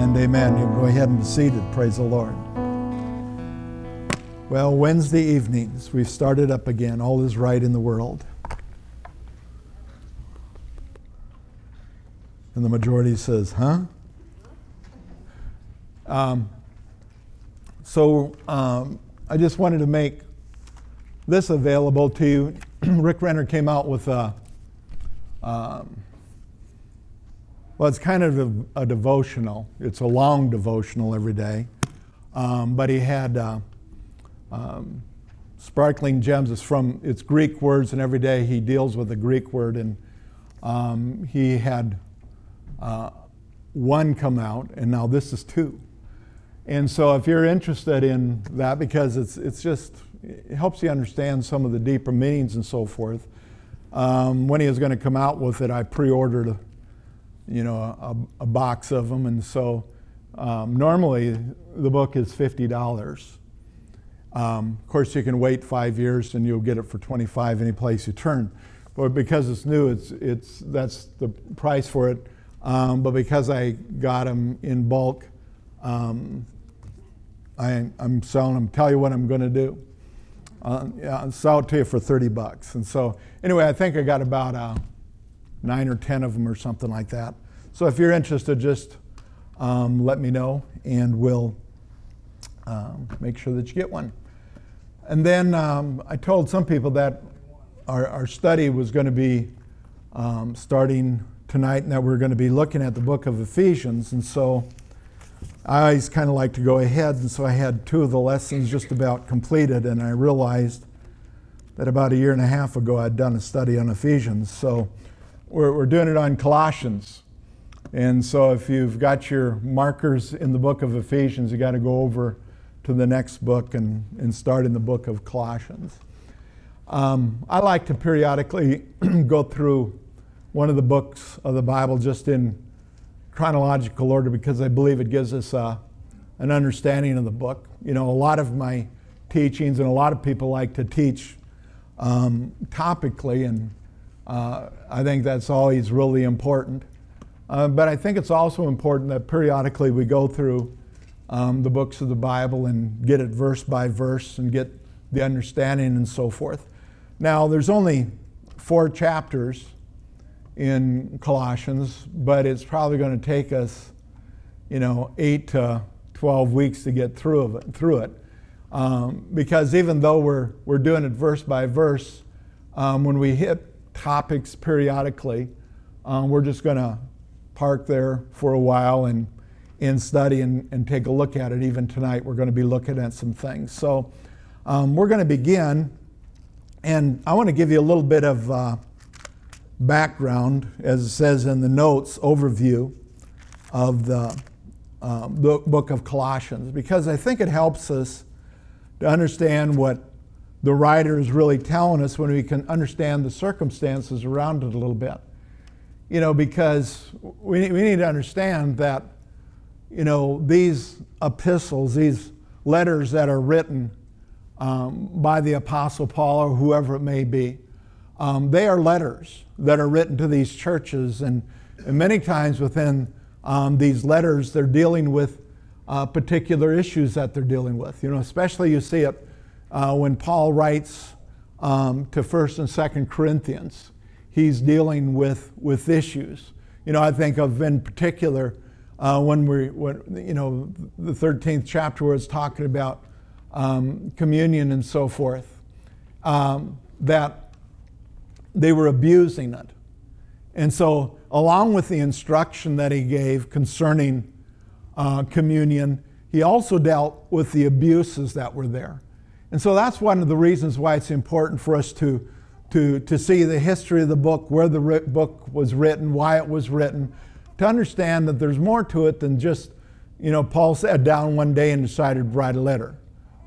And amen. You go ahead and be seated. Praise the Lord. Well, Wednesday evenings, we've started up again. All is right in the world. And the majority says, huh? Um, so um, I just wanted to make this available to you. Rick Renner came out with a, um, well, it's kind of a, a, devotional. It's a long devotional every day. Um, but he had uh, um, sparkling gems. It's from it's Greek words, and every day he deals with a Greek word. And um, he had uh, one come out, and now this is two. And so, if you're interested in that, because it's it's just it helps you understand some of the deeper meanings and so forth. Um, when he was going to come out with it, I pre-ordered, you know, a, a box of them, and so um, normally the book is fifty dollars. Um, of course, you can wait five years and you'll get it for 25 any place you turn. But because it's new, it's, it's, that's the price for it. Um, but because I got them in bulk, um, I, am selling them. Tell you what I'm going to do. Uh, yeah, I'll sell it to you for 30 bucks. And so, anyway, I think I got about uh, nine or 10 of them or something like that. So if you're interested, just um, let me know and we'll um, make sure that you get one. And then um, I told some people that our, our study was going to be um, starting tonight and that we're going to be looking at the book of Ephesians. And so I always kind of like to go ahead. And so I had two of the lessons just about completed. And I realized that about a year and a half ago I'd done a study on Ephesians. So we're, we're doing it on Colossians. And so if you've got your markers in the book of Ephesians, you got to go over to the next book and, and start in the book of Colossians. Um, I like to periodically go through one of the books of the Bible just in chronological order because I believe it gives us uh, an understanding of the book. You know, a lot of my teachings and a lot of people like to teach um, topically, and uh, I think that's always really important. Uh, but I think it's also important that periodically we go through um, the books of the Bible and get it verse by verse and get the understanding and so forth. Now, there's only four chapters in Colossians, but it's probably going to take us, you know, eight to 12 weeks to get through of it. Through it. Um, because even though we're, we're doing it verse by verse, um, when we hit topics periodically, um, we're just going to park there for a while and in study and, and take a look at it. Even tonight, we're going to be looking at some things. So, um, we're going to begin, and I want to give you a little bit of uh, background, as it says in the notes, overview of the uh, book of Colossians, because I think it helps us to understand what the writer is really telling us when we can understand the circumstances around it a little bit. You know, because we, we need to understand that you know, these epistles, these letters that are written um, by the Apostle Paul or whoever it may be, um, they are letters that are written to these churches. And, and many times within um, these letters, they're dealing with uh, particular issues that they're dealing with. You know, especially you see it uh, when Paul writes um, to 1st and 2nd Corinthians. He's dealing with, with issues. You know, I think of in particular uh, when we, when, you know, the 13th chapter where it's talking about um, communion and so forth, um, that they were abusing it. And so, along with the instruction that he gave concerning uh, communion, he also dealt with the abuses that were there. And so, that's one of the reasons why it's important for us to, to, to see the history of the book, where the book was written, why it was written, to understand that there's more to it than just, you know, Paul sat down one day and decided to write a letter.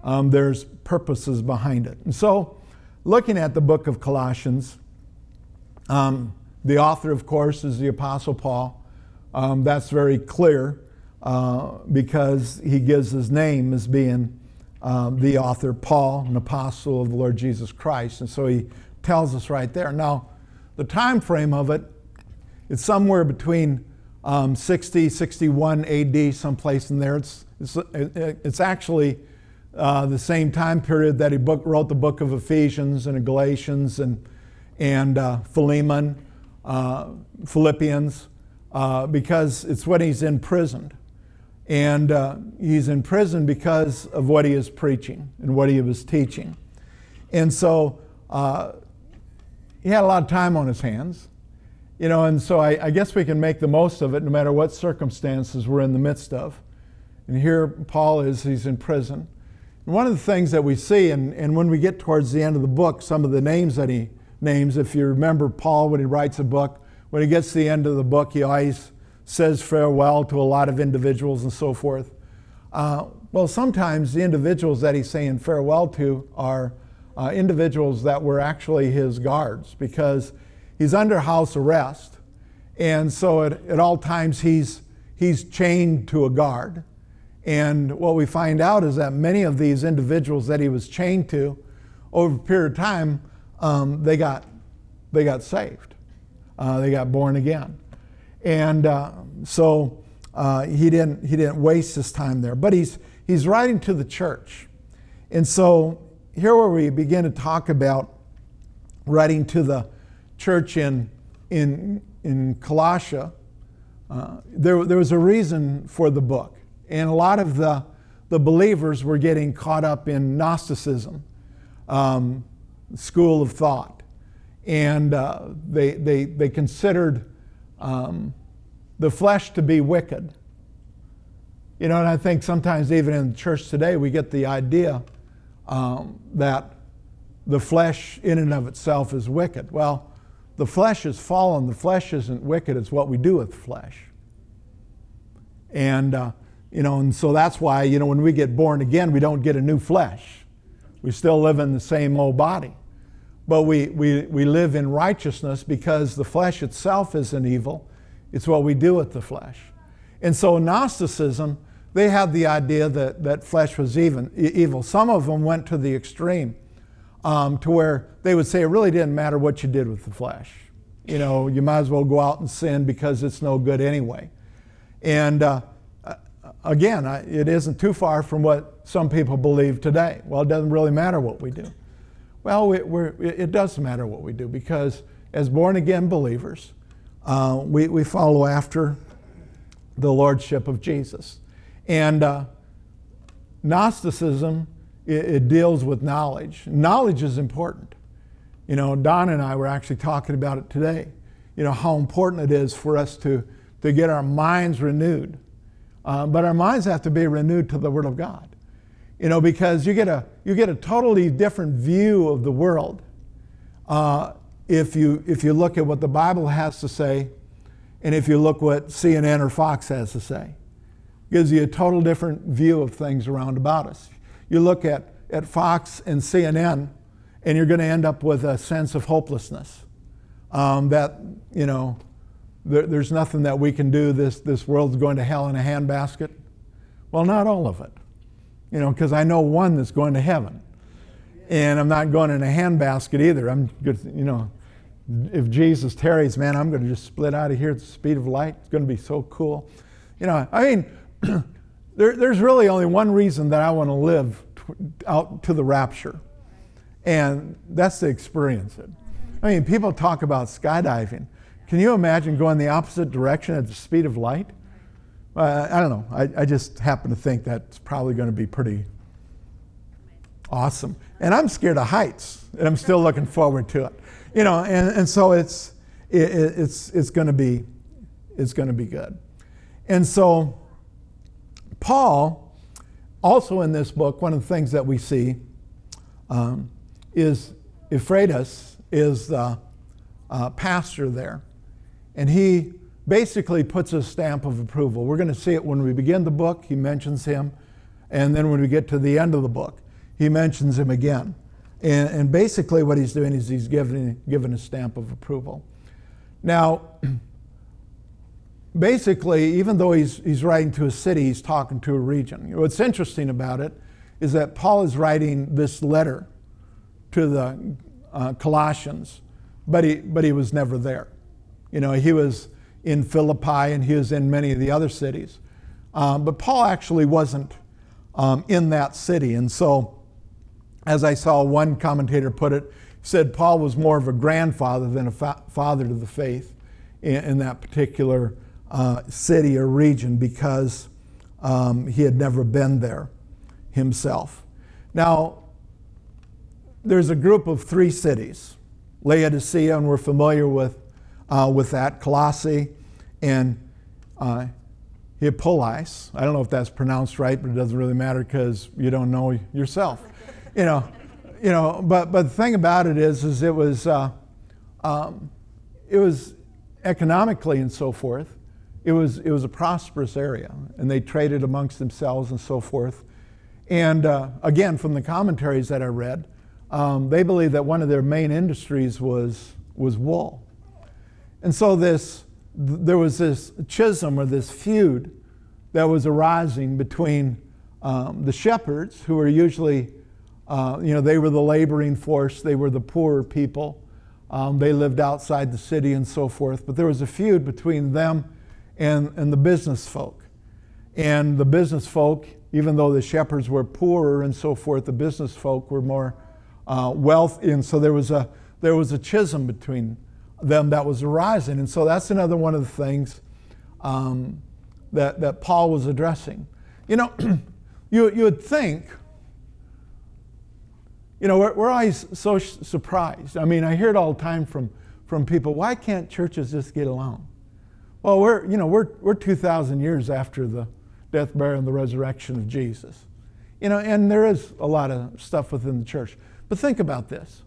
Um, there's purposes behind it. And so, looking at the book of Colossians, um, the author, of course, is the Apostle Paul. Um, that's very clear uh, because he gives his name as being um, the author, Paul, an apostle of the Lord Jesus Christ. And so he tells us right there. Now, the time frame of it, it's somewhere between um, 60, 61 AD, someplace in there. It's, it's, it's actually uh, the same time period that he book, wrote the book of Ephesians and Galatians and, and uh, Philemon, uh, Philippians, uh, because it's when he's imprisoned. And uh, he's in prison because of what he is preaching and what he was teaching. And so uh, he had a lot of time on his hands. You know, and so I, I, guess we can make the most of it no matter what circumstances we're in the midst of. And here Paul is, he's in prison. And one of the things that we see, and, and when we get towards the end of the book, some of the names that he names, if you remember Paul when he writes a book, when he gets to the end of the book, he always says farewell to a lot of individuals and so forth. Uh, well, sometimes the individuals that he's saying farewell to are uh, individuals that were actually his guards because he's under house arrest. And so at, at all times he's, he's chained to a guard. And what we find out is that many of these individuals that he was chained to, over a period of time, um, they, got, they got saved. Uh, they got born again. And uh, so uh, he, didn't, he didn't waste his time there. But he's, he's writing to the church. And so here where we begin to talk about writing to the church in, in, in Colossia, uh, there, there was a reason for the book. And a lot of the, the believers were getting caught up in Gnosticism, um, school of thought. And uh, they, they, they considered um, the flesh to be wicked. You know, and I think sometimes even in the church today, we get the idea um, that the flesh in and of itself is wicked. Well, the flesh is fallen. The flesh isn't wicked. It's what we do with flesh. And, uh, you know, and so that's why, you know, when we get born again, we don't get a new flesh. We still live in the same old body. But we, we, we live in righteousness because the flesh itself isn't evil. It's what we do with the flesh. And so Gnosticism, they had the idea that, that flesh was even, evil. Some of them went to the extreme um, to where they would say it really didn't matter what you did with the flesh. You know, you might as well go out and sin because it's no good anyway. And uh, again, it isn't too far from what some people believe today. Well, it doesn't really matter what we do. Well, it does matter what we do because as born again believers, uh, we, we follow after the lordship of Jesus. And uh, Gnosticism, it, it, deals with knowledge. Knowledge is important. You know, Don and I were actually talking about it today. You know, how important it is for us to, to get our minds renewed. Uh, but our minds have to be renewed to the Word of God you know, because you get a, you get a totally different view of the world uh, if, you, if you look at what the Bible has to say and if you look what CNN or Fox has to say. Gives you a total different view of things around about us. You look at, at Fox and CNN, and you're going to end up with a sense of hopelessness. Um, that, you know, there, there's nothing that we can do. This, this world's going to hell in a handbasket. Well, not all of it you know, because I know one that's going to heaven. And I'm not going in a handbasket either. I'm good, you know, if Jesus tarries, man, I'm going to just split out of here at the speed of light. It's going to be so cool. You know, I mean, there, there's really only one reason that I want to live out to the rapture, and that's to experience it. I mean, people talk about skydiving. Can you imagine going the opposite direction at the speed of light? Uh, I don't know. I, I just happen to think that's probably going to be pretty awesome. And I'm scared of heights, and I'm still looking forward to it. You know, and, and so it's, it, it's, it's going to be it's going to be good. And so Paul, also in this book, one of the things that we see um, is Epaphroditus is the uh, pastor there, and he basically puts a stamp of approval. We're going to see it when we begin the book, he mentions him, and then when we get to the end of the book, he mentions him again. And, and basically, what he's doing is he's giving, giving a stamp of approval. Now, basically, even though he's, he's writing to a city, he's talking to a region. What's interesting about it is that Paul is writing this letter to the uh, Colossians, but he, but he was never there. You know, he was in Philippi and he was in many of the other cities. Um, but Paul actually wasn't um, in that city. And so, as I saw one commentator put it, said Paul was more of a grandfather than a fa- father to the faith in, in that particular uh, city or region because um, he had never been there himself. Now, there's a group of three cities Laodicea, and we're familiar with, uh, with that, Colossae and uh. I don't know if that's pronounced right, but it doesn't really matter because you don't know yourself. you know, you know. But but the thing about it is, is it was uh, um, it was economically and so forth. It was it was a prosperous area, and they traded amongst themselves and so forth. And uh, again, from the commentaries that I read, um, they believe that one of their main industries was was wool. And so this there was this schism or this feud that was arising between um, the shepherds, who were usually, uh, you know, they were the laboring force, they were the poorer people, um, they lived outside the city and so forth. But there was a feud between them and, and the business folk. And the business folk, even though the shepherds were poorer and so forth, the business folk were more uh, wealthy. And so there was, a, there was a schism between them that was arising. And so that's another one of the things um, that, that Paul was addressing. You know, you, you would think, you know, we're, we're always so surprised. I mean, I hear it all the time from, from people why can't churches just get along? Well, we're, you know, we're, we're 2,000 years after the death, burial, and the resurrection of Jesus. You know, and there is a lot of stuff within the church. But think about this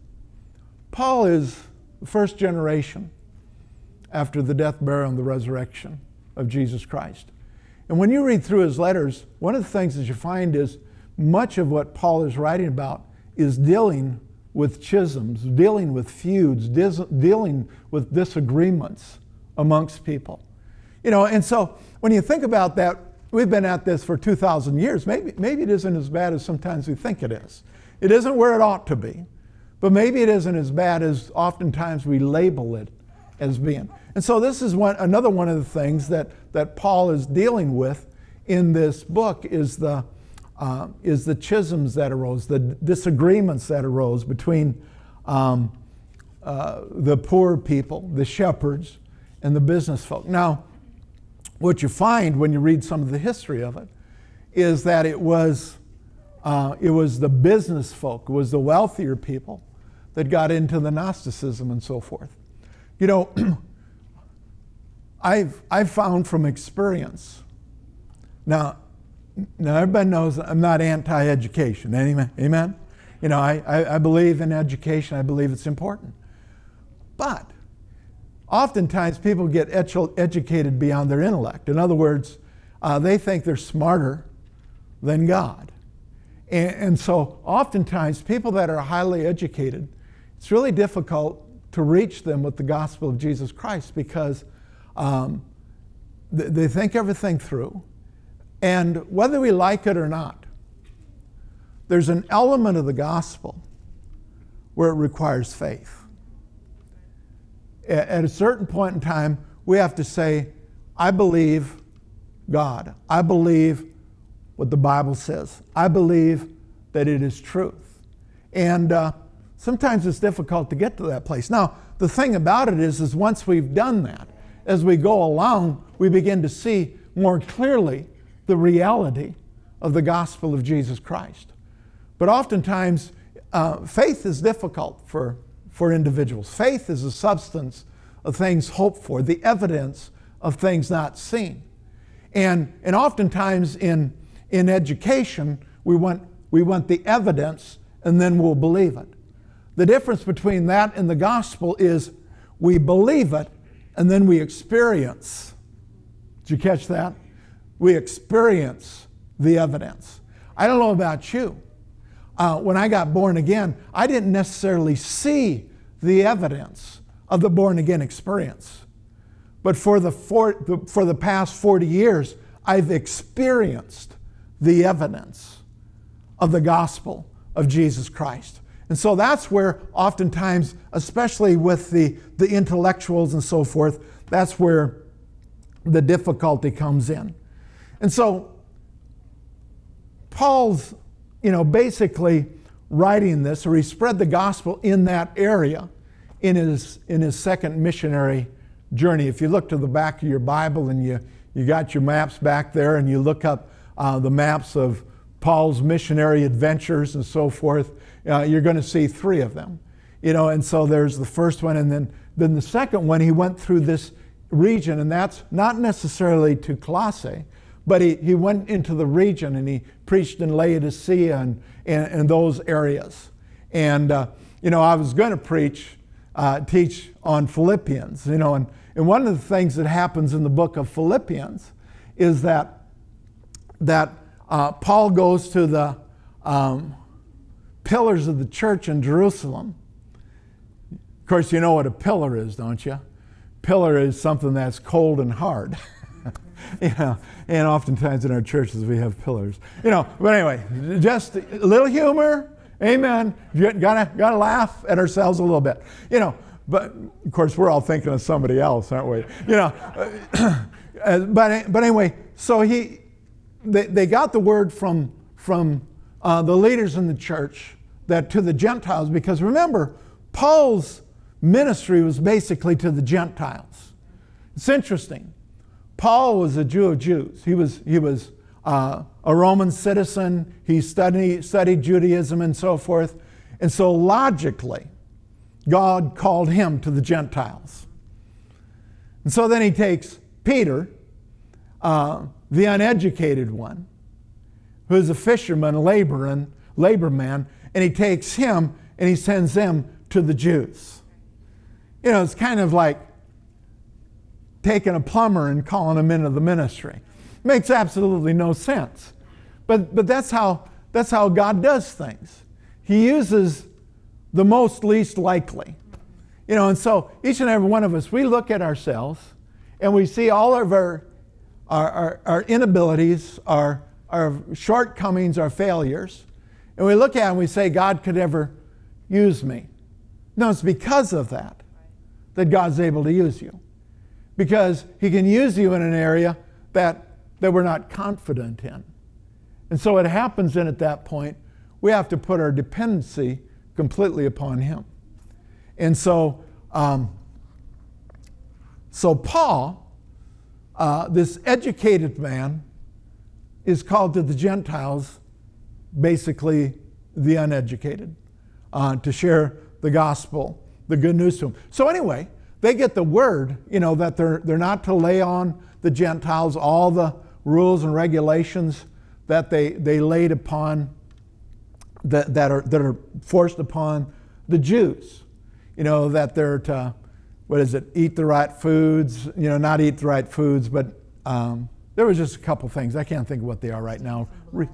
Paul is the first generation after the death, burial, and the resurrection of Jesus Christ. And when you read through his letters, one of the things that you find is much of what Paul is writing about is dealing with schisms, dealing with feuds, dis- dealing with disagreements amongst people. You know, and so when you think about that, we've been at this for 2,000 years. Maybe, maybe it isn't as bad as sometimes we think it is. It isn't where it ought to be. But maybe it isn't as bad as oftentimes we label it as being. And so this is one, another one of the things that, that Paul is dealing with in this book is the, uh, is the schisms that arose, the disagreements that arose between um, uh, the poor people, the shepherds, and the business folk. Now, what you find when you read some of the history of it is that it was, uh, it was the business folk, it was the wealthier people that got into the Gnosticism and so forth. You know, I've, I've found from experience, now, now everybody knows I'm not anti education. Amen? Amen? You know, I, I, I believe in education, I believe it's important. But oftentimes people get edu- educated beyond their intellect. In other words, uh, they think they're smarter than God. And, and, so oftentimes people that are highly educated it's really difficult to reach them with the gospel of Jesus Christ because um, th- they think everything through. And whether we like it or not, there's an element of the gospel where it requires faith. At a certain point in time, we have to say, I believe God. I believe what the Bible says. I believe that it is truth. And uh, Sometimes it's difficult to get to that place. Now, the thing about it is, is once we've done that, as we go along, we begin to see more clearly the reality of the gospel of Jesus Christ. But oftentimes, uh, faith is difficult for, for individuals. Faith is the substance of things hoped for, the evidence of things not seen. And, and oftentimes in, in education, we want, we want the evidence and then we'll believe it. The difference between that and the gospel is we believe it and then we experience. Did you catch that? We experience the evidence. I don't know about you. Uh, when I got born again, I didn't necessarily see the evidence of the born again experience. But for the, for, the, for the past 40 years, I've experienced the evidence of the gospel of Jesus Christ. And so that's where oftentimes, especially with the, the intellectuals and so forth, that's where the difficulty comes in. And so Paul's, you know, basically writing this, or he spread the gospel in that area in his, in his second missionary journey. If you look to the back of your Bible and you, you got your maps back there and you look up uh, the maps of Paul's missionary adventures and so forth, uh, you're going to see three of them. You know, and so there's the first one, and then, then the second one, he went through this region, and that's not necessarily to Colossae, but he, he went into the region and he preached in Laodicea and, and, and those areas. And, uh, you know, I was going to preach, uh, teach on Philippians, you know, and, and one of the things that happens in the book of Philippians is that, that uh, Paul goes to the um, pillars of the church in Jerusalem. Of course, you know what a pillar is, don't you? Pillar is something that's cold and hard. you know, and oftentimes in our churches we have pillars. You know, but anyway, just a little humor. Amen. You gotta gotta laugh at ourselves a little bit. You know, but of course we're all thinking of somebody else, aren't we? You know, uh, but but anyway, so he they, they got the word from from uh, the leaders in the church that to the Gentiles because remember Paul's ministry was basically to the Gentiles. It's interesting. Paul was a Jew of Jews. He was, he was uh, a Roman citizen. He studied, studied Judaism and so forth. And so logically, God called him to the Gentiles. And so then he takes Peter, uh, the uneducated one, who's a fisherman, a laborer, labor man, and he takes him and he sends them to the Jews. You know, it's kind of like taking a plumber and calling him into the ministry. Makes absolutely no sense. But, but that's, how, that's how God does things. He uses the most least likely. You know, and so each and every one of us, we look at ourselves and we see all of our, our, our, our inabilities, our, our shortcomings, our failures, and we look at it and we say, God could ever use me. No, it's because of that that God's able to use you because he can use you in an area that, that we're not confident in. And so it happens then at that point, we have to put our dependency completely upon him. And so, um, so Paul, uh, this educated man, is called to the Gentiles, basically the uneducated, uh, to share the gospel, the good news to them. So anyway, they get the word, you know, that they're, they're not to lay on the Gentiles all the rules and regulations that they, they laid upon, that, that, are, that are forced upon the Jews. You know, that they're to, what is it, eat the right foods, you know, not eat the right foods, but um, there was just a couple things. I can't think of what they are right now. Re-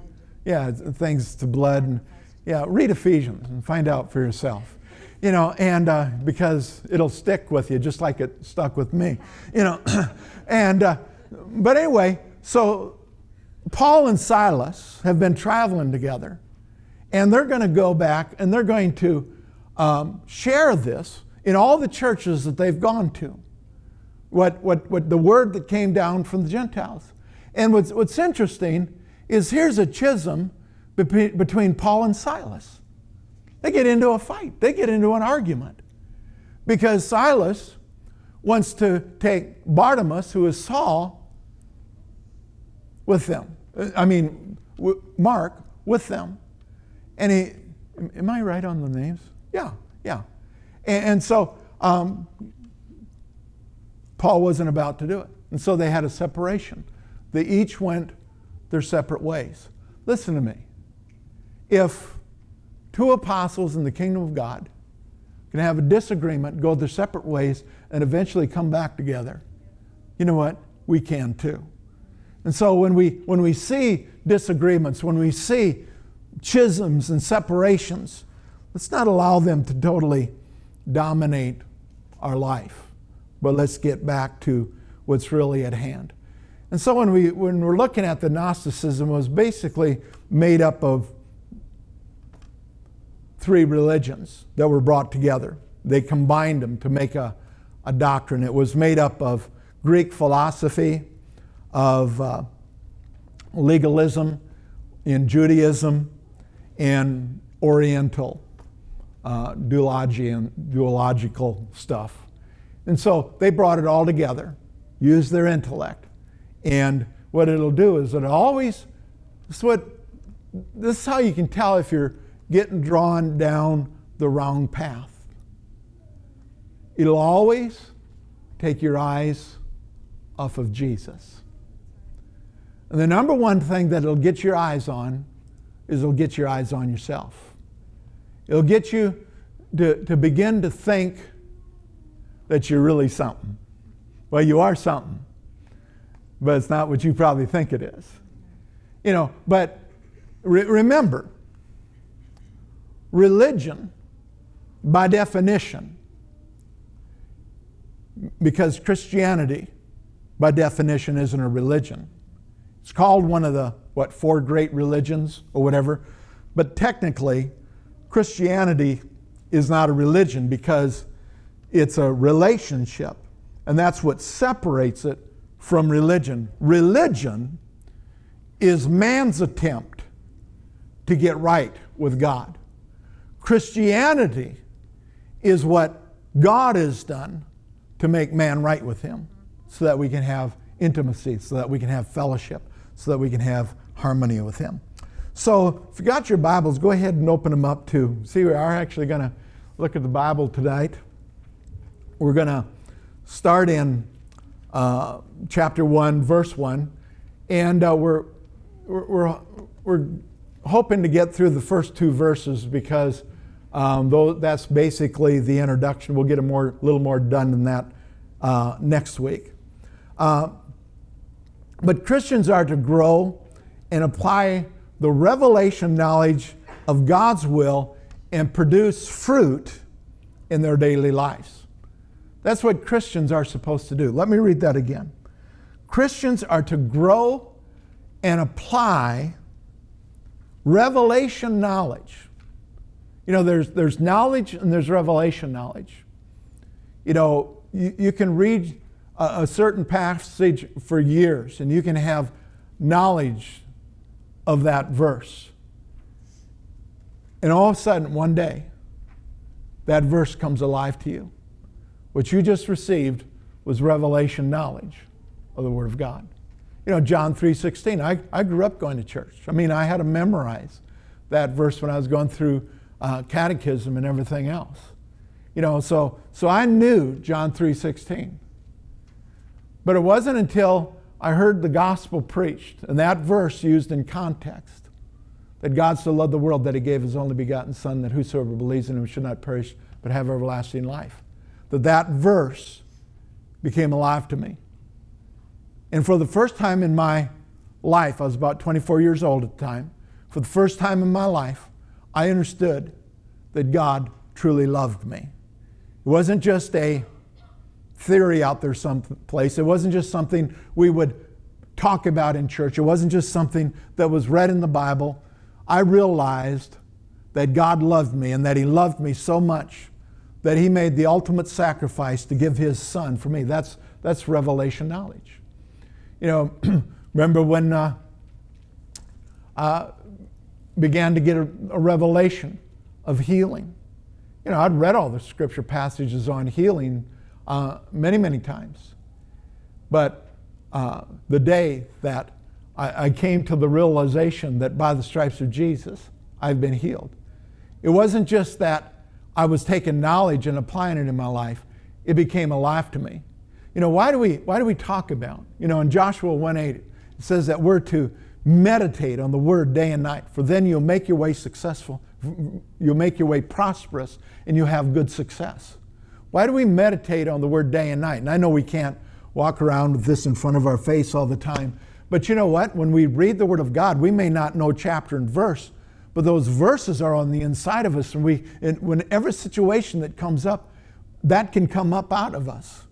yeah, things to blood. And, yeah, read Ephesians and find out for yourself you know, and uh, because it'll stick with you just like it stuck with me, you know. and, uh, but anyway, so Paul and Silas have been traveling together, and they're going to go back and they're going to um, share this in all the churches that they've gone to. What, what, what the word that came down from the Gentiles. And what's, what's interesting is here's a schism between, between Paul and Silas. They get into a fight, they get into an argument. Because Silas wants to take Barnabas, who is Saul, with them. I mean, Mark, with them. And he, am I right on the names? Yeah, yeah. And, and so um, Paul wasn't about to do it. And so they had a separation. They each went their separate ways. Listen to me. If two apostles in the kingdom of God can have a disagreement, go their separate ways, and eventually come back together. You know what? We can too. And so when we, when we see disagreements, when we see schisms and separations, let's not allow them to totally dominate our life, but let's get back to what's really at hand. And so when, we, when we're looking at the Gnosticism, it was basically made up of three religions that were brought together. They combined them to make a, a doctrine. It was made up of Greek philosophy, of uh, legalism in Judaism, and Oriental uh, duological stuff. And so they brought it all together, used their intellect. And what it'll do is it always, this is, what, this is how you can tell if you're getting drawn down the wrong path. It'll always take your eyes off of Jesus. And the number one thing that it'll get your eyes on is it'll get your eyes on yourself. It'll get you to, to begin to think that you're really something. Well, you are something, but it's not what you probably think it is. You know, but re- remember, religion, by definition, because Christianity, by definition, isn't a religion. It's called one of the, what, four great religions or whatever. But technically, Christianity is not a religion because it's a relationship. And that's what separates it from religion. Religion is man's attempt to get right with God. Christianity is what God has done to make man right with Him so that we can have intimacy, so that we can have fellowship, so that we can have harmony with Him. So, if you got your Bibles, go ahead and open them up to. See, we are actually going to look at the Bible tonight. We're going to start in uh, chapter 1, verse 1, and uh, we're, we're, we're hoping to get through the first two verses because um, though that's basically the introduction. We'll get a more, little more done than that uh, next week. Uh, but Christians are to grow and apply the revelation knowledge of God's will and produce fruit in their daily lives. That's what Christians are supposed to do. Let me read that again. Christians are to grow and apply revelation knowledge you know, there's, there's knowledge and there's revelation knowledge. You know, you, you can read a, a certain passage for years and you can have knowledge of that verse. And all of a sudden, one day, that verse comes alive to you. What you just received was revelation knowledge of the Word of God. You know, John 3.16, I, I grew up going to church. I mean, I had to memorize that verse when I was going through uh, catechism and everything else. You know, so, so I knew John 3.16. But it wasn't until I heard the gospel preached and that verse used in context that God so loved the world that he gave his only begotten Son that whosoever believes in him should not perish but have everlasting life. That that verse became alive to me. And for the first time in my life, I was about 24 years old at the time, for the first time in my life, I understood that God truly loved me. It wasn't just a theory out there someplace, it wasn't just something we would talk about in church, it wasn't just something that was read in the Bible. I realized that God loved me and that He loved me so much that He made the ultimate sacrifice to give His Son for me. That's, that's revelation knowledge. You know, remember when uh, uh, began to get a, a revelation of healing. You know, I'd read all the scripture passages on healing uh, many, many times. But uh, the day that I, I came to the realization that by the stripes of Jesus, I've been healed, it wasn't just that I was taking knowledge and applying it in my life, it became alive to me. You know, why do we, why do we talk about? You know, in Joshua 1 8, it says that we're to Meditate on the word day and night, for then you'll make your way successful, you'll make your way prosperous, and you'll have good success. Why do we meditate on the word day and night? And I know we can't walk around with this in front of our face all the time, but you know what? When we read the word of God, we may not know chapter and verse, but those verses are on the inside of us, and we, in whenever situation that comes up, that can come up out of us.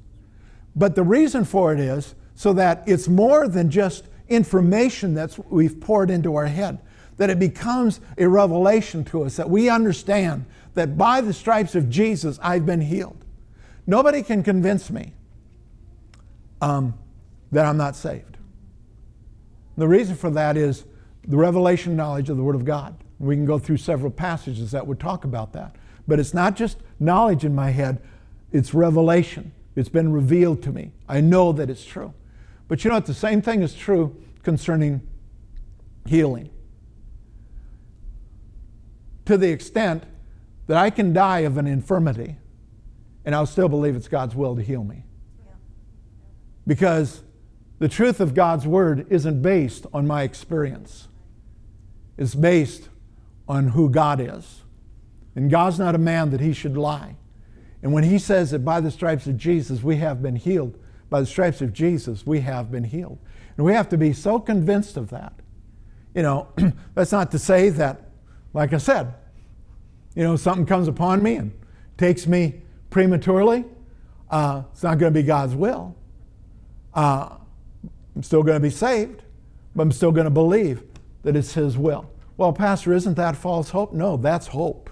But the reason for it is so that it's more than just information that we've poured into our head, that it becomes a revelation to us, that we understand that by the stripes of Jesus, I've been healed. Nobody can convince me um, that I'm not saved. The reason for that is the revelation knowledge of the Word of God. We can go through several passages that would talk about that. But it's not just knowledge in my head, it's revelation. It's been revealed to me. I know that it's true. But you know what? The same thing is true concerning healing. To the extent that I can die of an infirmity and I'll still believe it's God's will to heal me. Because the truth of God's word isn't based on my experience, it's based on who God is. And God's not a man that he should lie. And when he says that by the stripes of Jesus we have been healed, by the stripes of Jesus we have been healed. And we have to be so convinced of that. You know, that's not to say that, like I said, you know, something comes upon me and takes me prematurely. Uh, it's not going to be God's will. Uh, I'm still going to be saved, but I'm still going to believe that it's His will. Well, Pastor, isn't that false hope? No, that's hope.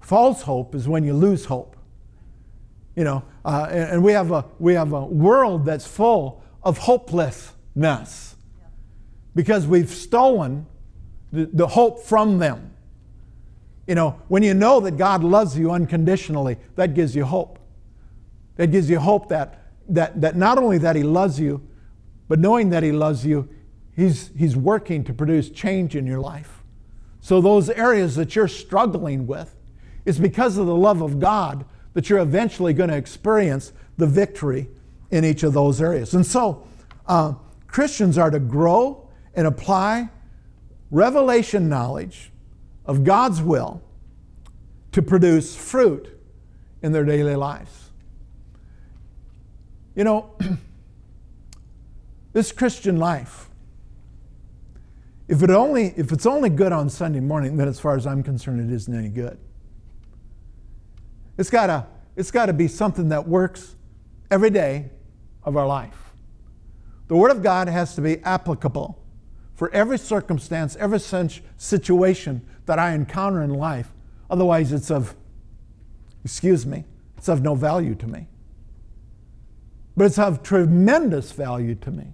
False hope is when you lose hope. You know, uh, and, and, we have a we have a world that's full of hopelessness because we've stolen the, the hope from them. You know, when you know that God loves you unconditionally, that gives you hope. That gives you hope that, that, that not only that He loves you, but knowing that He loves you, He's, he's working to produce change in your life. So, those areas that you're struggling with, it's because of the love of God that you're eventually going to experience the victory in each of those areas. And so, uh, Christians are to grow and apply revelation knowledge of God's will to produce fruit in their daily lives. You know, this Christian life, if, it only, if it's only good on Sunday morning, then as far as I'm concerned, it isn't any good. It's gotta, it's gotta be something that works every day of our life. The Word of God has to be applicable for every circumstance, every situation that I encounter in life. Otherwise, it's of, excuse me, it's of no value to me. But it's of tremendous value to me.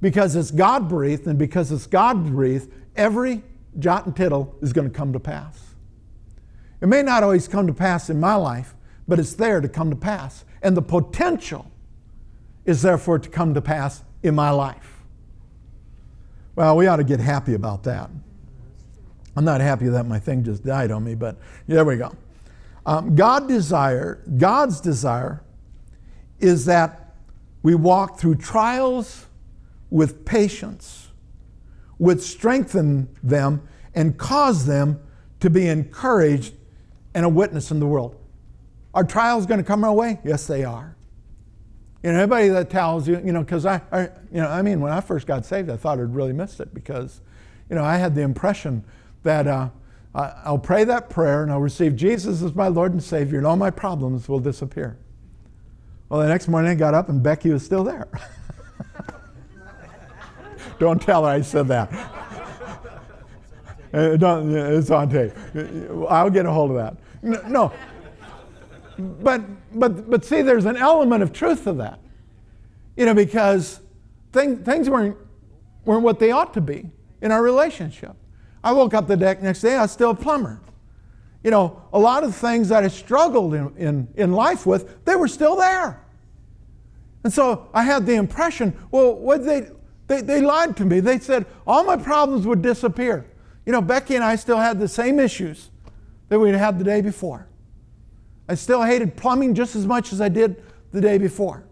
Because it's God breathed, and because it's God breathed, every jot and tittle is going to come to pass. It may not always come to pass in my life, but it's there to come to pass. And the potential is therefore to come to pass in my life. Well, we ought to get happy about that. I'm not happy that my thing just died on me, but there we go. Um, God desire, God's desire is that we walk through trials with patience, would strengthen them and cause them to be encouraged and a witness in the world. Are trials going to come our way? Yes, they are. You know, anybody that tells you, you know, because I, I, you know, I mean, when I first got saved, I thought I'd really missed it because, you know, I had the impression that uh, I'll pray that prayer and I'll receive Jesus as my Lord and Savior, and all my problems will disappear. Well, the next morning I got up and Becky was still there. Don't tell her I said that. Uh, it's on tape. I'll get a hold of that. No. But, but, but see, there's an element of truth to that. You know, because thing, things weren't, weren't what they ought to be in our relationship. I woke up the next day, I was still a plumber. You know, a lot of things that I struggled in, in, in life with, they were still there. And so I had the impression, well, what they, they, they lied to me. They said all my problems would disappear. You know, Becky and I still had the same issues that we'd had the day before. I still hated plumbing just as much as I did the day before.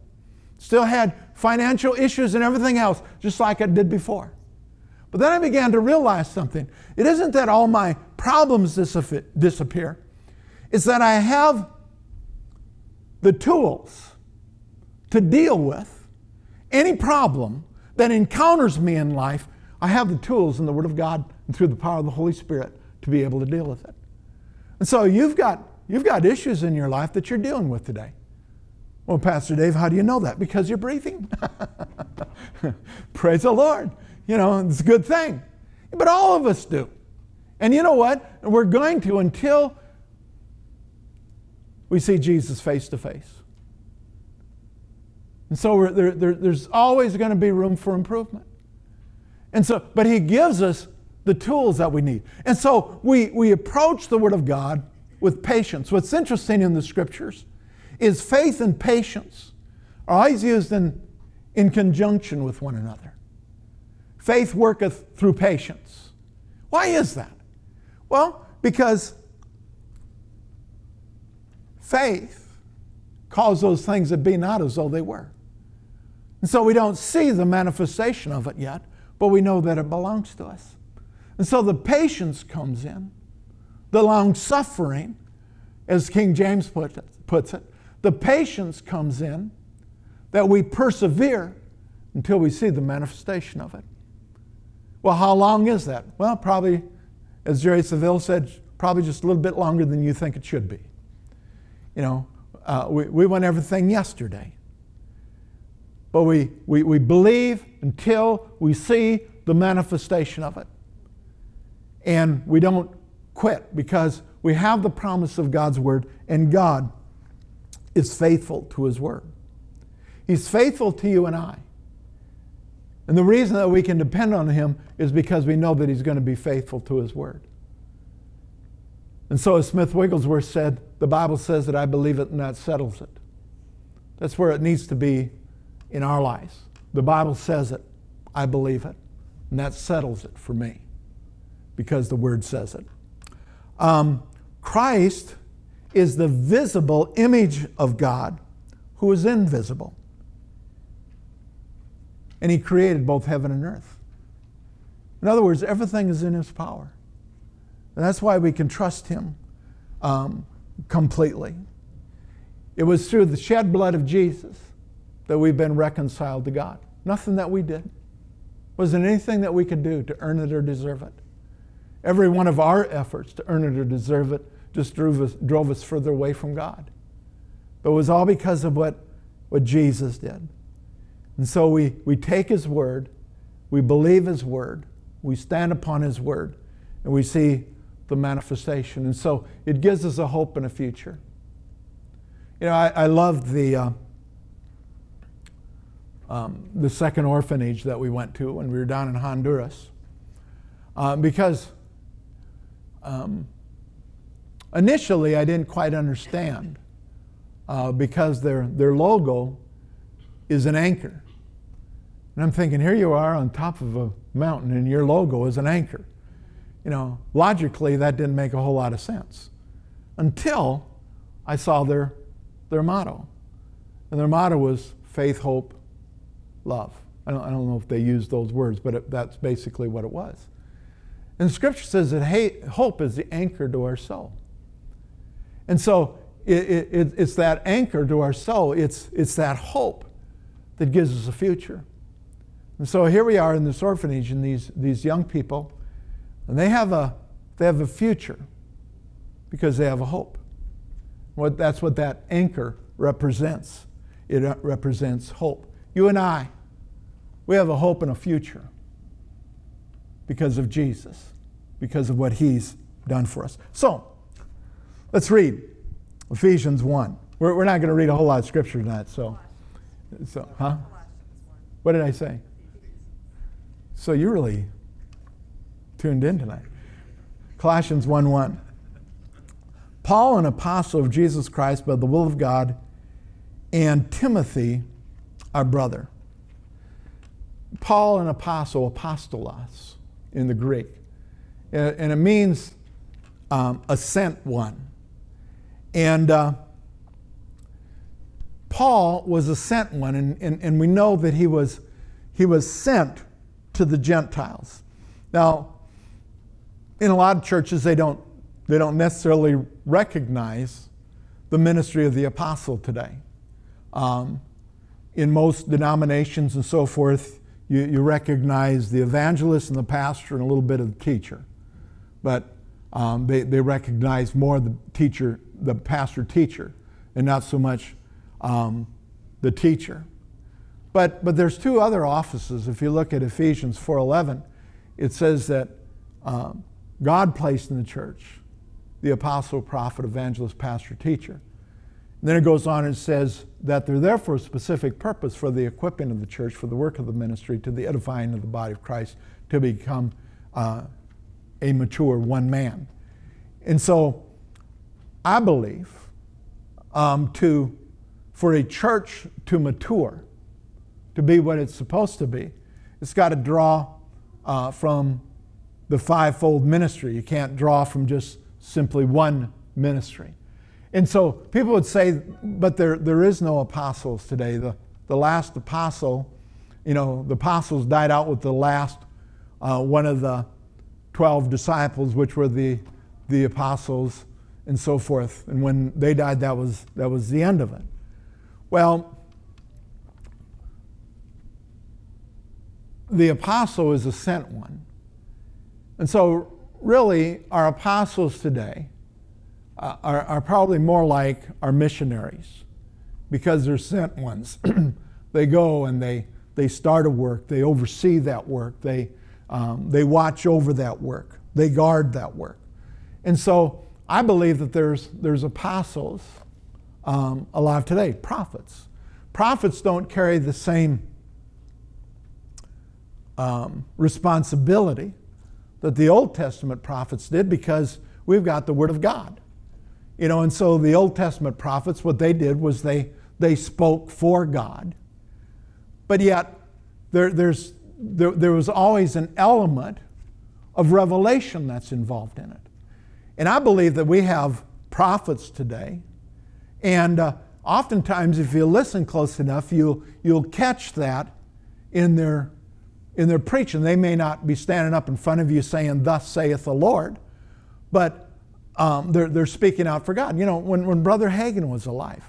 Still had financial issues and everything else just like I did before. But then I began to realize something. It isn't that all my problems disappear, it's that I have the tools to deal with any problem that encounters me in life. I have the tools in the Word of God and through the power of the Holy Spirit to be able to deal with it. And so you've got, you've got issues in your life that you're dealing with today. Well, Pastor Dave, how do you know that? Because you're breathing. Praise the Lord. You know, it's a good thing. But all of us do. And you know what? We're going to until we see Jesus face to face. And so there, there, there's always going to be room for improvement. And so, but he gives us the tools that we need. And so we, we approach the Word of God with patience. What's interesting in the scriptures is faith and patience are always used in, in conjunction with one another. Faith worketh through patience. Why is that? Well, because faith calls those things that be not as though they were. And so we don't see the manifestation of it yet, but we know that it belongs to us. And so the patience comes in, the long suffering, as King James puts it, the patience comes in that we persevere until we see the manifestation of it. Well, how long is that? Well, probably, as Jerry Savelle said, probably just a little bit longer than you think it should be. You know, uh, we, we want everything yesterday. But we, we, we believe until we see the manifestation of it. And we don't quit because we have the promise of God's word, and God is faithful to his word. He's faithful to you and I. And the reason that we can depend on him is because we know that he's going to be faithful to his word. And so, as Smith Wigglesworth said, the Bible says that I believe it and that settles it. That's where it needs to be in our lives. The Bible says it, I believe it, and that settles it for me because the Word says it. Um, Christ is the visible image of God who is invisible. And He created both heaven and earth. In other words, everything is in His power. And that's why we can trust Him um, completely. It was through the shed blood of Jesus that we've been reconciled to God. Nothing that we did. Wasn't anything that we could do to earn it or deserve it. Every one of our efforts to earn it or deserve it just drove us, drove us further away from God. But it was all because of what, what Jesus did. And so we, we take His word, we believe His word, we stand upon His word, and we see the manifestation. And so it gives us a hope and a future. You know, I, I love the. Uh, um, the second orphanage that we went to when we were down in Honduras. Uh, because um, initially I didn't quite understand uh, because their, their logo is an anchor. And I'm thinking, here you are on top of a mountain and your logo is an anchor. You know, logically that didn't make a whole lot of sense until I saw their, their motto. And their motto was faith, hope, love. I don't, I don't know if they used those words, but it, that's basically what it was. And scripture says that hate, hope is the anchor to our soul. And so it, it, it's that anchor to our soul, it's, it's that hope that gives us a future. And so here we are in this orphanage, and these, these young people, and they have a, they have a future because they have a hope. What, that's what that anchor represents. It uh, represents hope. You and I, we have a hope and a future because of Jesus, because of what He's done for us. So, let's read Ephesians 1. We're, we're not going to read a whole lot of scripture tonight, so. so huh? What did I say? So you really tuned in tonight. Colossians 1 1. Paul, an apostle of Jesus Christ by the will of God, and Timothy, our brother. Paul, an apostle, apostolos in the Greek. And it means um, a sent one. And uh, Paul was a sent one, and, and, and we know that he was, he was sent to the Gentiles. Now, in a lot of churches, they don't, they don't necessarily recognize the ministry of the apostle today. Um, in most denominations and so forth, you, you recognize the evangelist and the pastor and a little bit of the teacher. But um, they, they recognize more the teacher, the pastor teacher, and not so much um, the teacher. But, but there's two other offices. If you look at Ephesians 4.11, it says that um, God placed in the church the apostle, prophet, evangelist, pastor, teacher. Then it goes on and says that they're there for a specific purpose for the equipping of the church, for the work of the ministry, to the edifying of the body of Christ, to become uh, a mature one man. And so I believe um, to, for a church to mature, to be what it's supposed to be, it's got to draw uh, from the fivefold ministry. You can't draw from just simply one ministry. And so people would say, but there, there is no apostles today. The, the last apostle, you know, the apostles died out with the last uh, one of the 12 disciples, which were the, the apostles and so forth. And when they died, that was, that was the end of it. Well, the apostle is a sent one. And so, really, our apostles today uh, are, are probably more like our missionaries because they're sent ones. they go and they, they start a work, they oversee that work, they, um, they watch over that work, they guard that work. And so I believe that there's, there's apostles um, alive today, prophets. Prophets don't carry the same um, responsibility that the Old Testament prophets did because we've got the Word of God. You know, and so the Old Testament prophets, what they did was they, they spoke for God. But yet, there, there's, there, there was always an element of revelation that's involved in it. And I believe that we have prophets today. And uh, oftentimes, if you listen close enough, you'll, you'll catch that in their, in their preaching. They may not be standing up in front of you saying, Thus saith the Lord, but um, they're, they're speaking out for God. You know, when, when Brother Hagin was alive,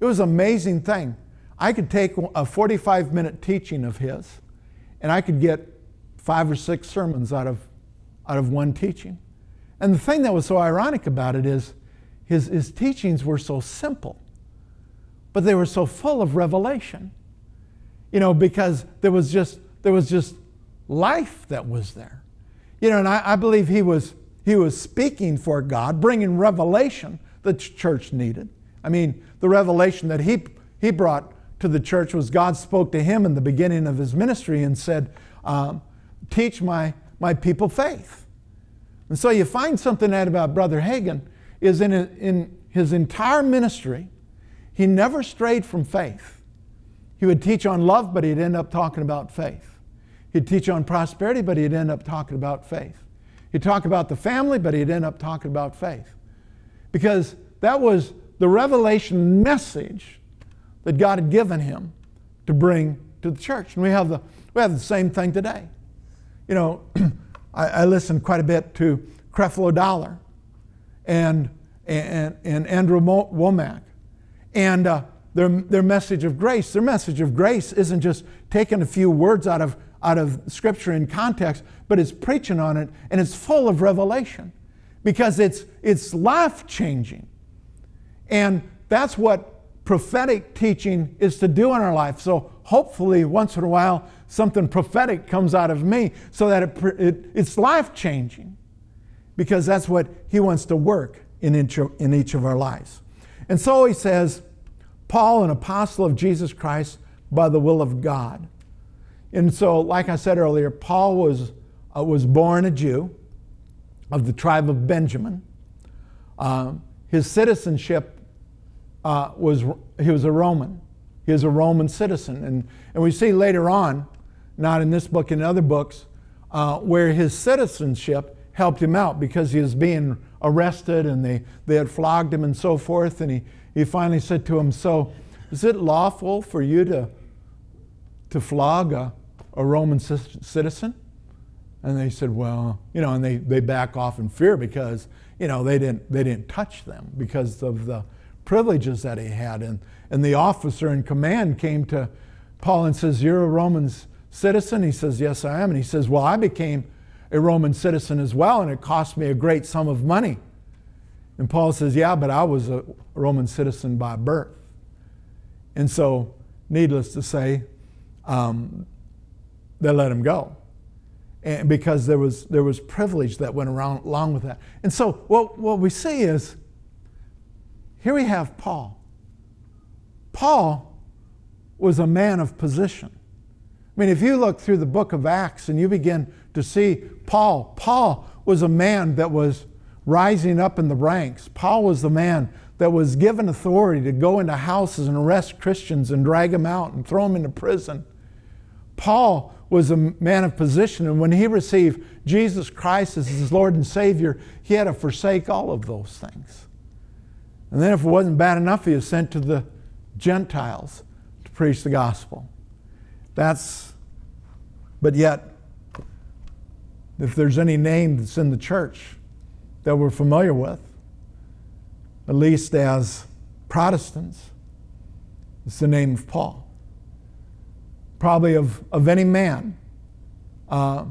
it was an amazing thing. I could take a 45 minute teaching of his, and I could get five or six sermons out of, out of one teaching. And the thing that was so ironic about it is his, his teachings were so simple, but they were so full of revelation. You know, because there was just, there was just life that was there. You know, and I, I believe he was he was speaking for God, bringing revelation the church needed. I mean, the revelation that he, he brought to the church was God spoke to him in the beginning of his ministry and said, um, Teach my, my people faith. And so you find something that about Brother Hagin is in, in his entire ministry, he never strayed from faith. He would teach on love, but he'd end up talking about faith. He'd teach on prosperity, but he'd end up talking about faith. He'd talk about the family, but he'd end up talking about faith. Because that was the revelation message that God had given him to bring to the church. And we have the, we have the same thing today. You know, I, I listen quite a bit to Creflo Dollar and, and, and Andrew Wommack. And uh, their, their message of grace, their message of grace isn't just taking a few words out of out of Scripture in context, but it's preaching on it and it's full of revelation because it's, it's life changing. And that's what prophetic teaching is to do in our life. So hopefully, once in a while, something prophetic comes out of me so that it, it, it's life changing because that's what He wants to work in each, of, in each of our lives. And so He says, Paul, an apostle of Jesus Christ by the will of God and so, like I said earlier, Paul was, uh, was born a Jew of the tribe of Benjamin. Uh, his citizenship uh, was, he was a Roman. He was a Roman citizen. And, and we see later on, not in this book, in other books, uh, where his citizenship helped him out because he was being arrested and they, they had flogged him and so forth. And he, he finally said to him, So, is it lawful for you to, to flog a, a Roman citizen? And they said, well, you know, and they, they back off in fear because, you know, they didn't, they didn't touch them because of the privileges that he had. And, and the officer in command came to Paul and says, You're a Roman citizen? He says, Yes, I am. And he says, Well, I became a Roman citizen as well, and it cost me a great sum of money. And Paul says, Yeah, but I was a Roman citizen by birth. And so, needless to say, um, they let him go. And because there was, there was privilege that went around along with that. And so what, what we see is here we have Paul. Paul was a man of position. I mean, if you look through the book of Acts and you begin to see Paul, Paul was a man that was rising up in the ranks. Paul was the man that was given authority to go into houses and arrest Christians and drag them out and throw them into prison. Paul was a man of position, and when he received Jesus Christ as his Lord and Savior, he had to forsake all of those things. And then, if it wasn't bad enough, he was sent to the Gentiles to preach the gospel. That's, but yet, if there's any name that's in the church that we're familiar with, at least as Protestants, it's the name of Paul. Probably of, of any man. Uh,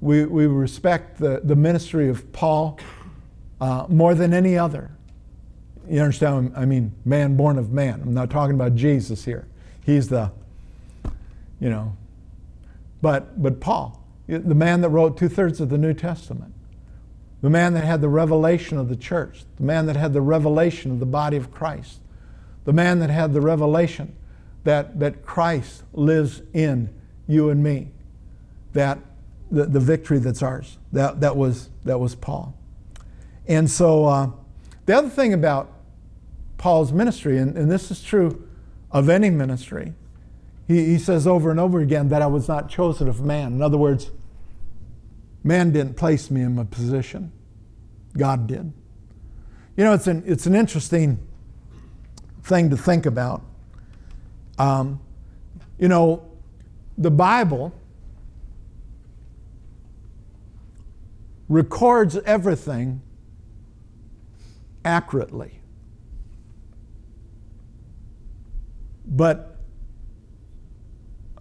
we, we respect the, the ministry of Paul uh, more than any other. You understand? I mean, man born of man. I'm not talking about Jesus here. He's the, you know, but, but Paul, the man that wrote two thirds of the New Testament, the man that had the revelation of the church, the man that had the revelation of the body of Christ, the man that had the revelation that, that Christ lives in you and me, that the, the victory that's ours. That, that, was, that was Paul. And so uh, the other thing about Paul's ministry, and, and this is true of any ministry, he, he says over and over again that I was not chosen of man. In other words, Man didn't place me in my position, God did. You know, it's an, it's an interesting thing to think about. Um, you know, the Bible records everything accurately. But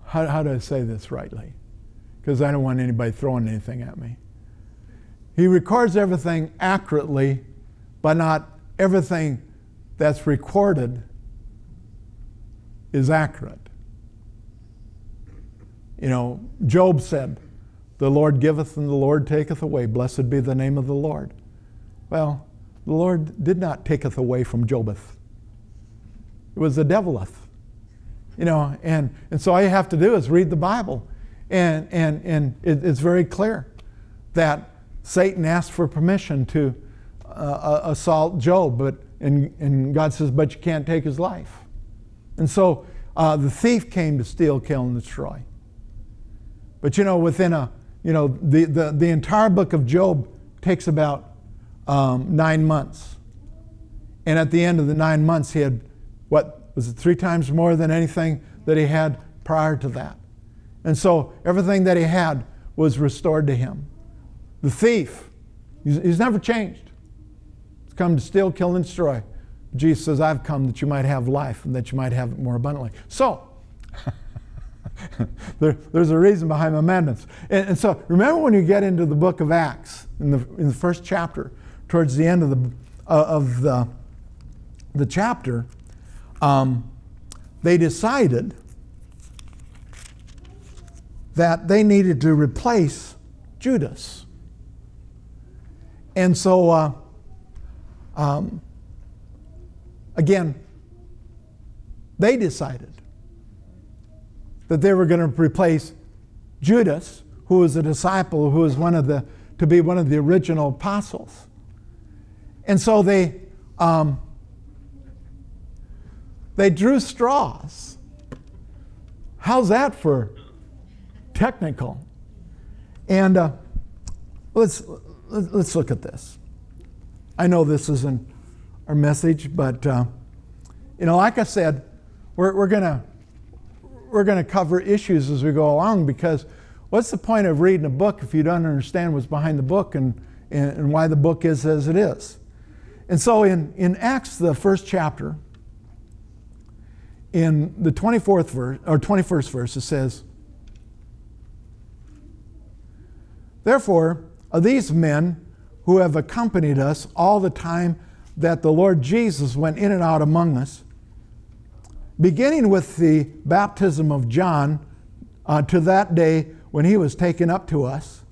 how, how do I say this rightly? because I don't want anybody throwing anything at me. He records everything accurately, but not everything that's recorded is accurate. You know, Job said, The Lord giveth and the Lord taketh away. Blessed be the name of the Lord. Well, the Lord did not taketh away from Jobeth. It was the devileth. You know, and, and so all you have to do is read the Bible and, and, and it, it's very clear that Satan asked for permission to uh, assault Job, but, and, and God says, but you can't take his life. And so uh, the thief came to steal, kill, and destroy. But you know, within a, you know, the, the, the entire book of Job takes about um, nine months. And at the end of the nine months, he had, what, was it three times more than anything that he had prior to that? And so everything that he had was restored to him. The thief, he's, he's never changed. He's come to steal, kill, and destroy. Jesus says, I've come that you might have life and that you might have it more abundantly. So, there, there's a reason behind amendments. And, and, so, remember when you get into the book of Acts, in the, in the first chapter, towards the end of the, uh, of the, the chapter, um, they decided that they needed to replace Judas. And so, uh, um, again, they decided that they were going to replace Judas, who was a disciple, who was one of the to be one of the original apostles. And so they um, they drew straws. How's that for technical. And uh, let's, let's look at this. I know this isn't our message, but uh, you know, like I said, we're, we're gonna we're gonna cover issues as we go along because what's the point of reading a book if you don't understand what's behind the book and, and, and why the book is as it is? And so in, in Acts, the first chapter, in the 24th verse or 21st verse, it says, Therefore, these men who have accompanied us all the time that the Lord Jesus went in and out among us, beginning with the baptism of John uh, to that day when he was taken up to us,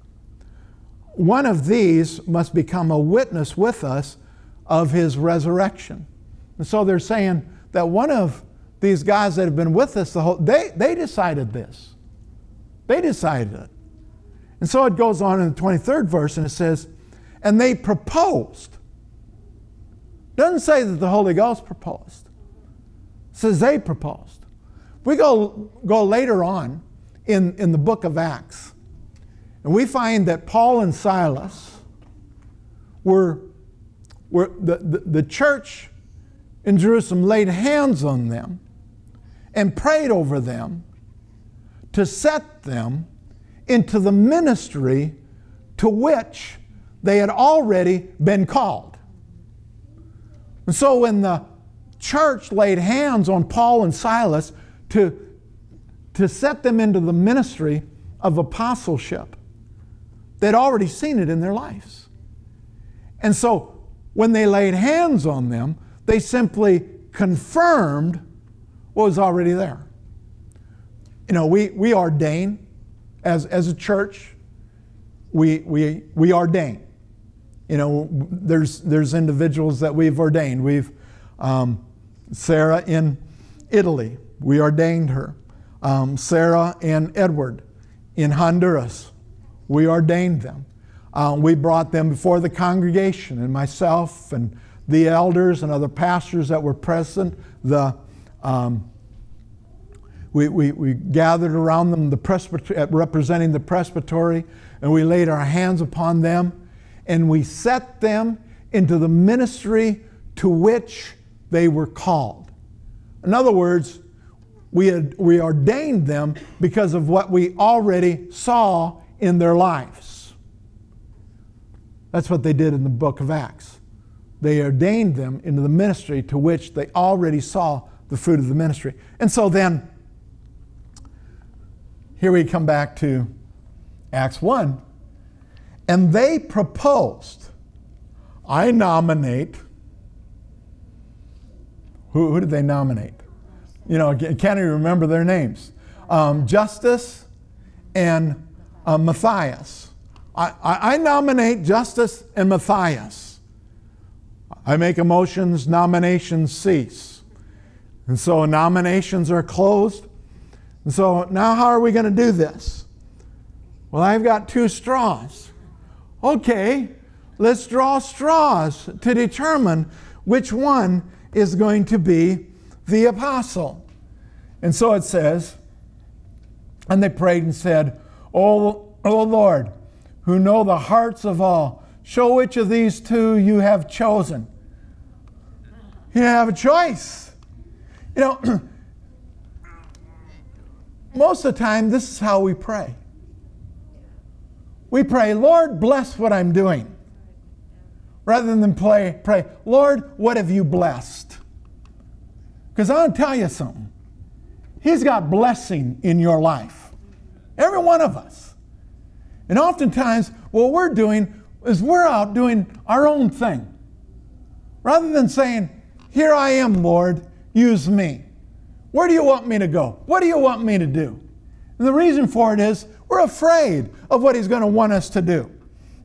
one of these must become a witness with us of his resurrection. And so they're saying that one of these guys that have been with us the whole they they decided this. They decided it. And so it goes on in the 23rd verse and it says, and they proposed. Doesn't say that the Holy Ghost proposed. It says they proposed. We go, go later on in, in the book of Acts, and we find that Paul and Silas were, were the, the, the church in Jerusalem laid hands on them and prayed over them to set them into the ministry to which they had already been called. And so when the church laid hands on Paul and Silas to, to set them into the ministry of apostleship, they'd already seen it in their lives. And so when they laid hands on them, they simply confirmed what was already there. You know, we, we ordain as, as a church, we, we, we ordain. You know, there's, there's individuals that we've ordained. We've, um, Sarah in Italy, we ordained her. Um, Sarah and Edward in Honduras, we ordained them. Um, we brought them before the congregation, and myself and the elders and other pastors that were present, the um, we, we, we gathered around them, the representing the presbytery, and we laid our hands upon them, and we set them into the ministry to which they were called. In other words, we, had, we ordained them because of what we already saw in their lives. That's what they did in the book of Acts. They ordained them into the ministry to which they already saw the fruit of the ministry. And so then, here we come back to Acts 1. And they proposed, I nominate. Who, who did they nominate? You know, I can't even remember their names. Um, Justus and uh, Matthias. I, I, I nominate Justus and Matthias. I make a motions, nominations cease. And so nominations are closed. And so now how are we going to do this? Well, I've got two straws. Okay, let's draw straws to determine which one is going to be the apostle. And so it says, and they prayed and said, O, o Lord, who know the hearts of all, show which of these two you have chosen. You have a choice. You know, most of the time, this is how we pray. We pray, Lord, bless what I'm doing. Rather than pray, pray, Lord, what have you blessed? Because I'll tell you something. He's got blessing in your life. Every one of us. And oftentimes, what we're doing is we're out doing our own thing. Rather than saying, Here I am, Lord, use me. Where do you want me to go? What do you want me to do? And the reason for it is we're afraid of what He's going to want us to do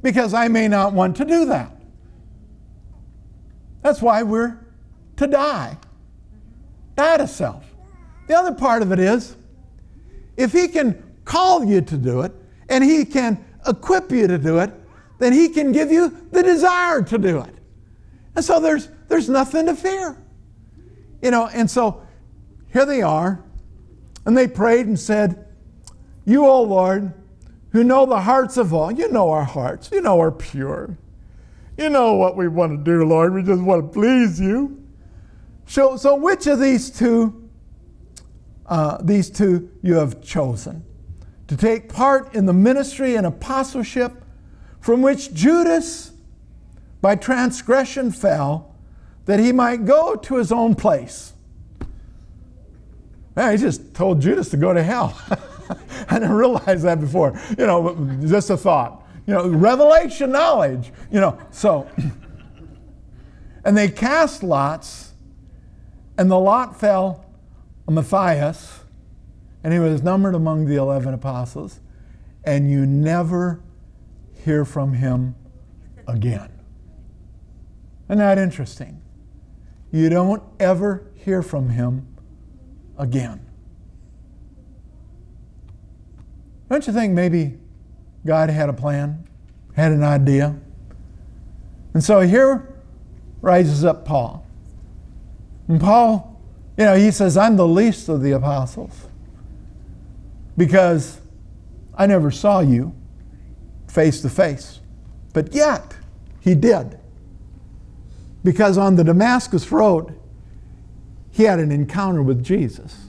because I may not want to do that. That's why we're to die. Die to self. The other part of it is if He can call you to do it and He can equip you to do it, then He can give you the desire to do it. And so there's, there's nothing to fear. You know, and so here they are, and they prayed and said, You, O Lord, who know the hearts of all, you know our hearts, you know we're pure. You know what we want to do, Lord. We just want to please you. So, so which of these two, uh, these two you have chosen to take part in the ministry and apostleship from which Judas, by transgression, fell, that he might go to his own place? Man, he just told Judas to go to hell. I didn't realize that before. You know, just a thought. You know, revelation knowledge. You know, so. and they cast lots, and the lot fell on Matthias, and he was numbered among the 11 apostles, and you never hear from him again. Isn't that interesting? You don't ever hear from him again. Don't you think maybe God had a plan, had an idea? And so here rises up Paul. And Paul, you know, he says, I'm the least of the apostles because I never saw you face to face. But yet, he did. Because on the Damascus Road, he had an encounter with Jesus.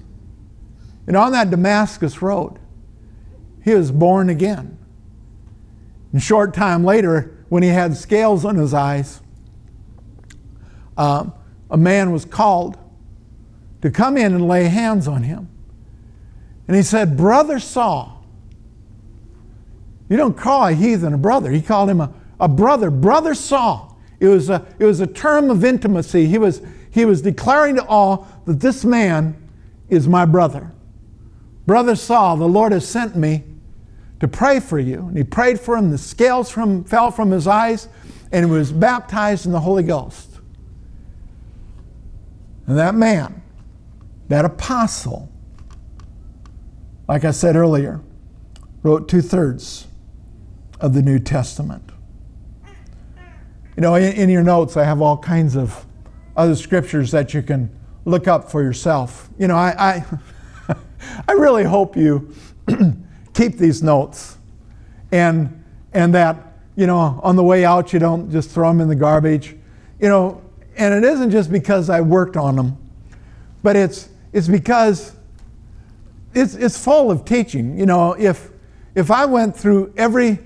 And on that Damascus Road, he was born again. And short time later, when he had scales on his eyes, um, a man was called to come in and lay hands on him. And he said, Brother Saul. You don't call a heathen a brother. He called him a, a brother, Brother Saul. It was, a, it was a term of intimacy. He was, he was declaring to all that this man is my brother. Brother Saul, the Lord has sent me to pray for you. And he prayed for him. The scales from, fell from his eyes, and he was baptized in the Holy Ghost. And that man, that apostle, like I said earlier, wrote two thirds of the New Testament. You know, in, in, your notes, I have all kinds of other scriptures that you can look up for yourself. You know, I, I, I really hope you keep these notes and, and that, you know, on the way out, you don't just throw them in the garbage. You know, and it isn't just because I worked on them, but it's, it's because it's, it's full of teaching. You know, if, if I went through every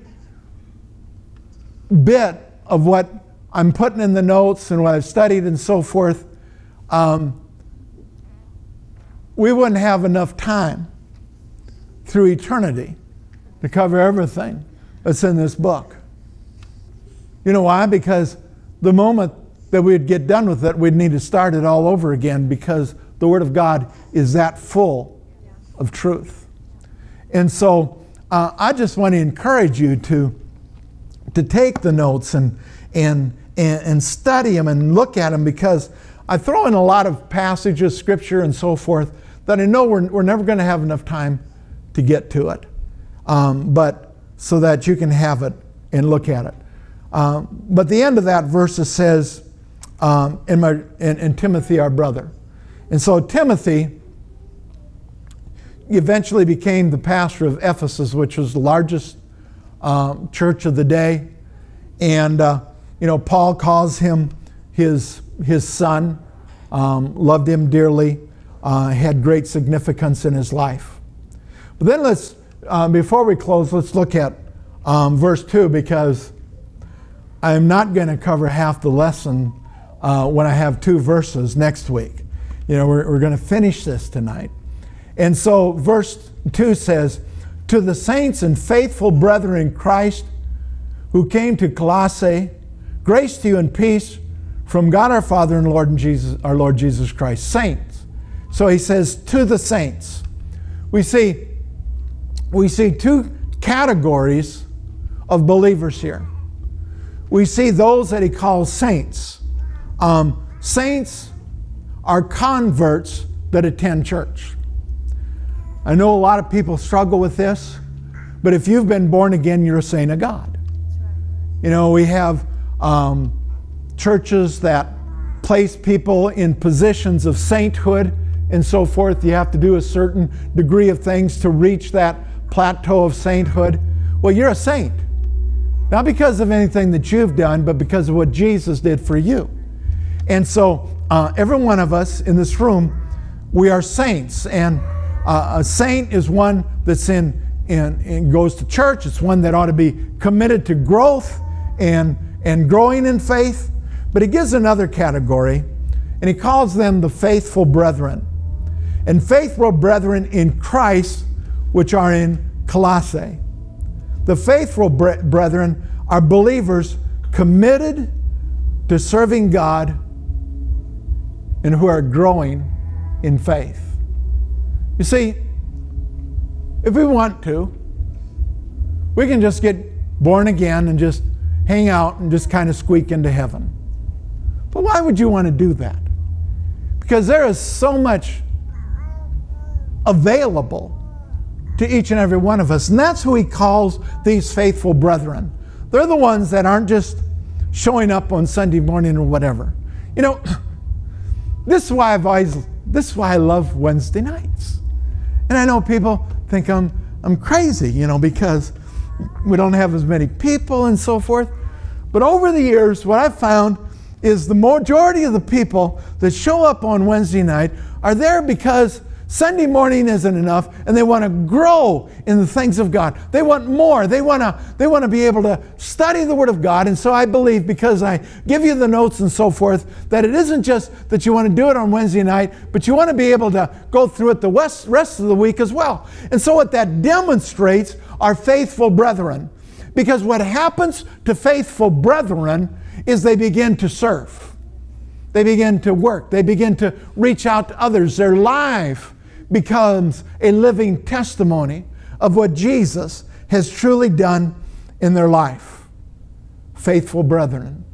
bit of what I'm putting in the notes and what I've studied and so forth, um, we wouldn't have enough time through eternity to cover everything that's in this book. You know why? Because the moment that we'd get done with it, we'd need to start it all over again because the Word of God is that full of truth. And so uh, I just want to encourage you to, to take the notes and, and, and, and study them and look at them because I throw in a lot of passages, scripture, and so forth that I know we're, we're never going to have enough time to get to it. Um, but so that you can have it and look at it. Um, but the end of that verse says, um, in, my, in, in Timothy, our brother. And so Timothy eventually became the pastor of Ephesus, which was the largest um, church of the day. And, uh, you know, Paul calls him his, his son, um, loved him dearly, uh, had great significance in his life. But then let's, uh, before we close, let's look at um, verse 2 because I'm not going to cover half the lesson uh, when I have two verses next week. You know, we're, we're going to finish this tonight. And so, verse 2 says, To the saints and faithful brethren in Christ who came to Colossae, grace to you and peace from God our Father and Lord and Jesus, our Lord Jesus Christ. Saints. So he says, To the saints. We see, we see two categories of believers here. We see those that he calls saints. Um, saints are converts that attend church. I know a lot of people struggle with this, but if you've been born again, you're a saint of God. You know, we have um, churches that place people in positions of sainthood and so forth. You have to do a certain degree of things to reach that plateau of sainthood. Well, you're a saint. Not because of anything that you've done, but because of what Jesus did for you. And so, uh, every one of us in this room, we are saints. And uh, a saint is one that's in, in, in, goes to church. It's one that ought to be committed to growth and, and growing in faith. But he gives another category, and he calls them the faithful brethren. And faithful brethren in Christ, which are in Colossae. The faithful brethren are believers committed to serving God and who are growing in faith. You see, if we want to, we can just get born again and just hang out and just kind of squeak into heaven. But why would you want to do that? Because there is so much available to each and every one of us. And that's who he calls these faithful brethren. They're the ones that aren't just showing up on Sunday morning or whatever. You know, this is why I've always this is why I love Wednesday nights. And I know people think I'm I'm crazy, you know, because we don't have as many people and so forth. But over the years, what I've found is the majority of the people that show up on Wednesday night are there because Sunday morning isn't enough, and they want to grow in the things of God. They want more. They want to they want to be able to study the Word of God. And so I believe because I give you the notes and so forth that it isn't just that you want to do it on Wednesday night, but you want to be able to go through it the rest of the week as well. And so what that demonstrates are faithful brethren. Because what happens to faithful brethren is they begin to serve. They begin to work. They begin to reach out to others. Their life becomes a living testimony of what Jesus has truly done in their life. Faithful brethren.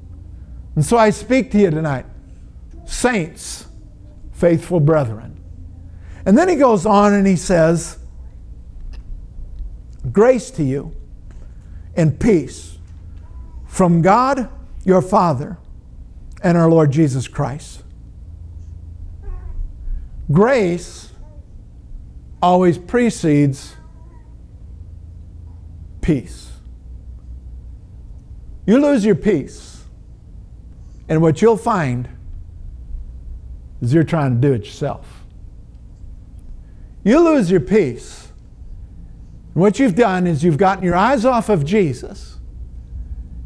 And so I speak to you tonight, saints, faithful brethren. And then he goes on and he says, Grace to you and peace from God your Father and our Lord Jesus Christ. Grace always precedes peace. You lose your peace, and what you'll find is you're trying to do it yourself. You lose your peace, and what you've done is you've gotten your eyes off of Jesus,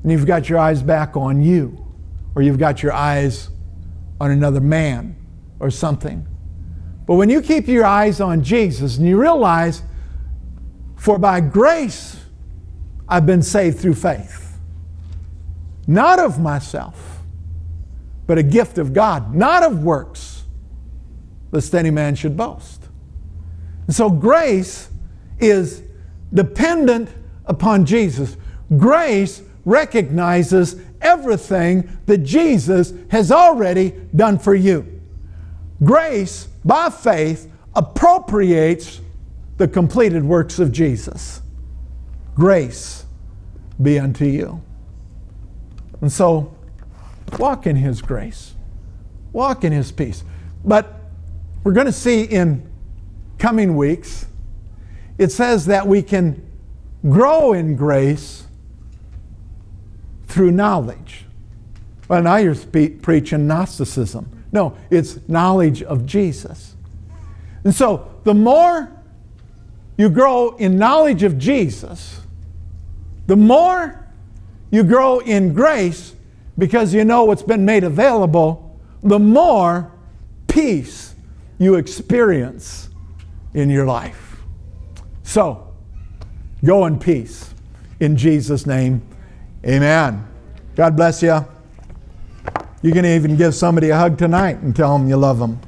and you've got your eyes back on you, or you've got your eyes on another man or something. But when you keep your eyes on Jesus and you realize, for by grace I've been saved through faith, not of myself, but a gift of God, not of works, lest any man should boast. And so grace is dependent upon Jesus. Grace recognizes everything that Jesus has already done for you. Grace, by faith, appropriates the completed works of Jesus. Grace be unto you. And so, walk in His grace, walk in His peace. But we're going to see in coming weeks, it says that we can grow in grace through knowledge. Well, now you're spe- preaching Gnosticism. No, it's knowledge of Jesus. And so the more you grow in knowledge of Jesus, the more you grow in grace because you know what's been made available, the more peace you experience in your life. So, go in peace. In Jesus' name, amen. God bless you. You can even give somebody a hug tonight and tell them you love them.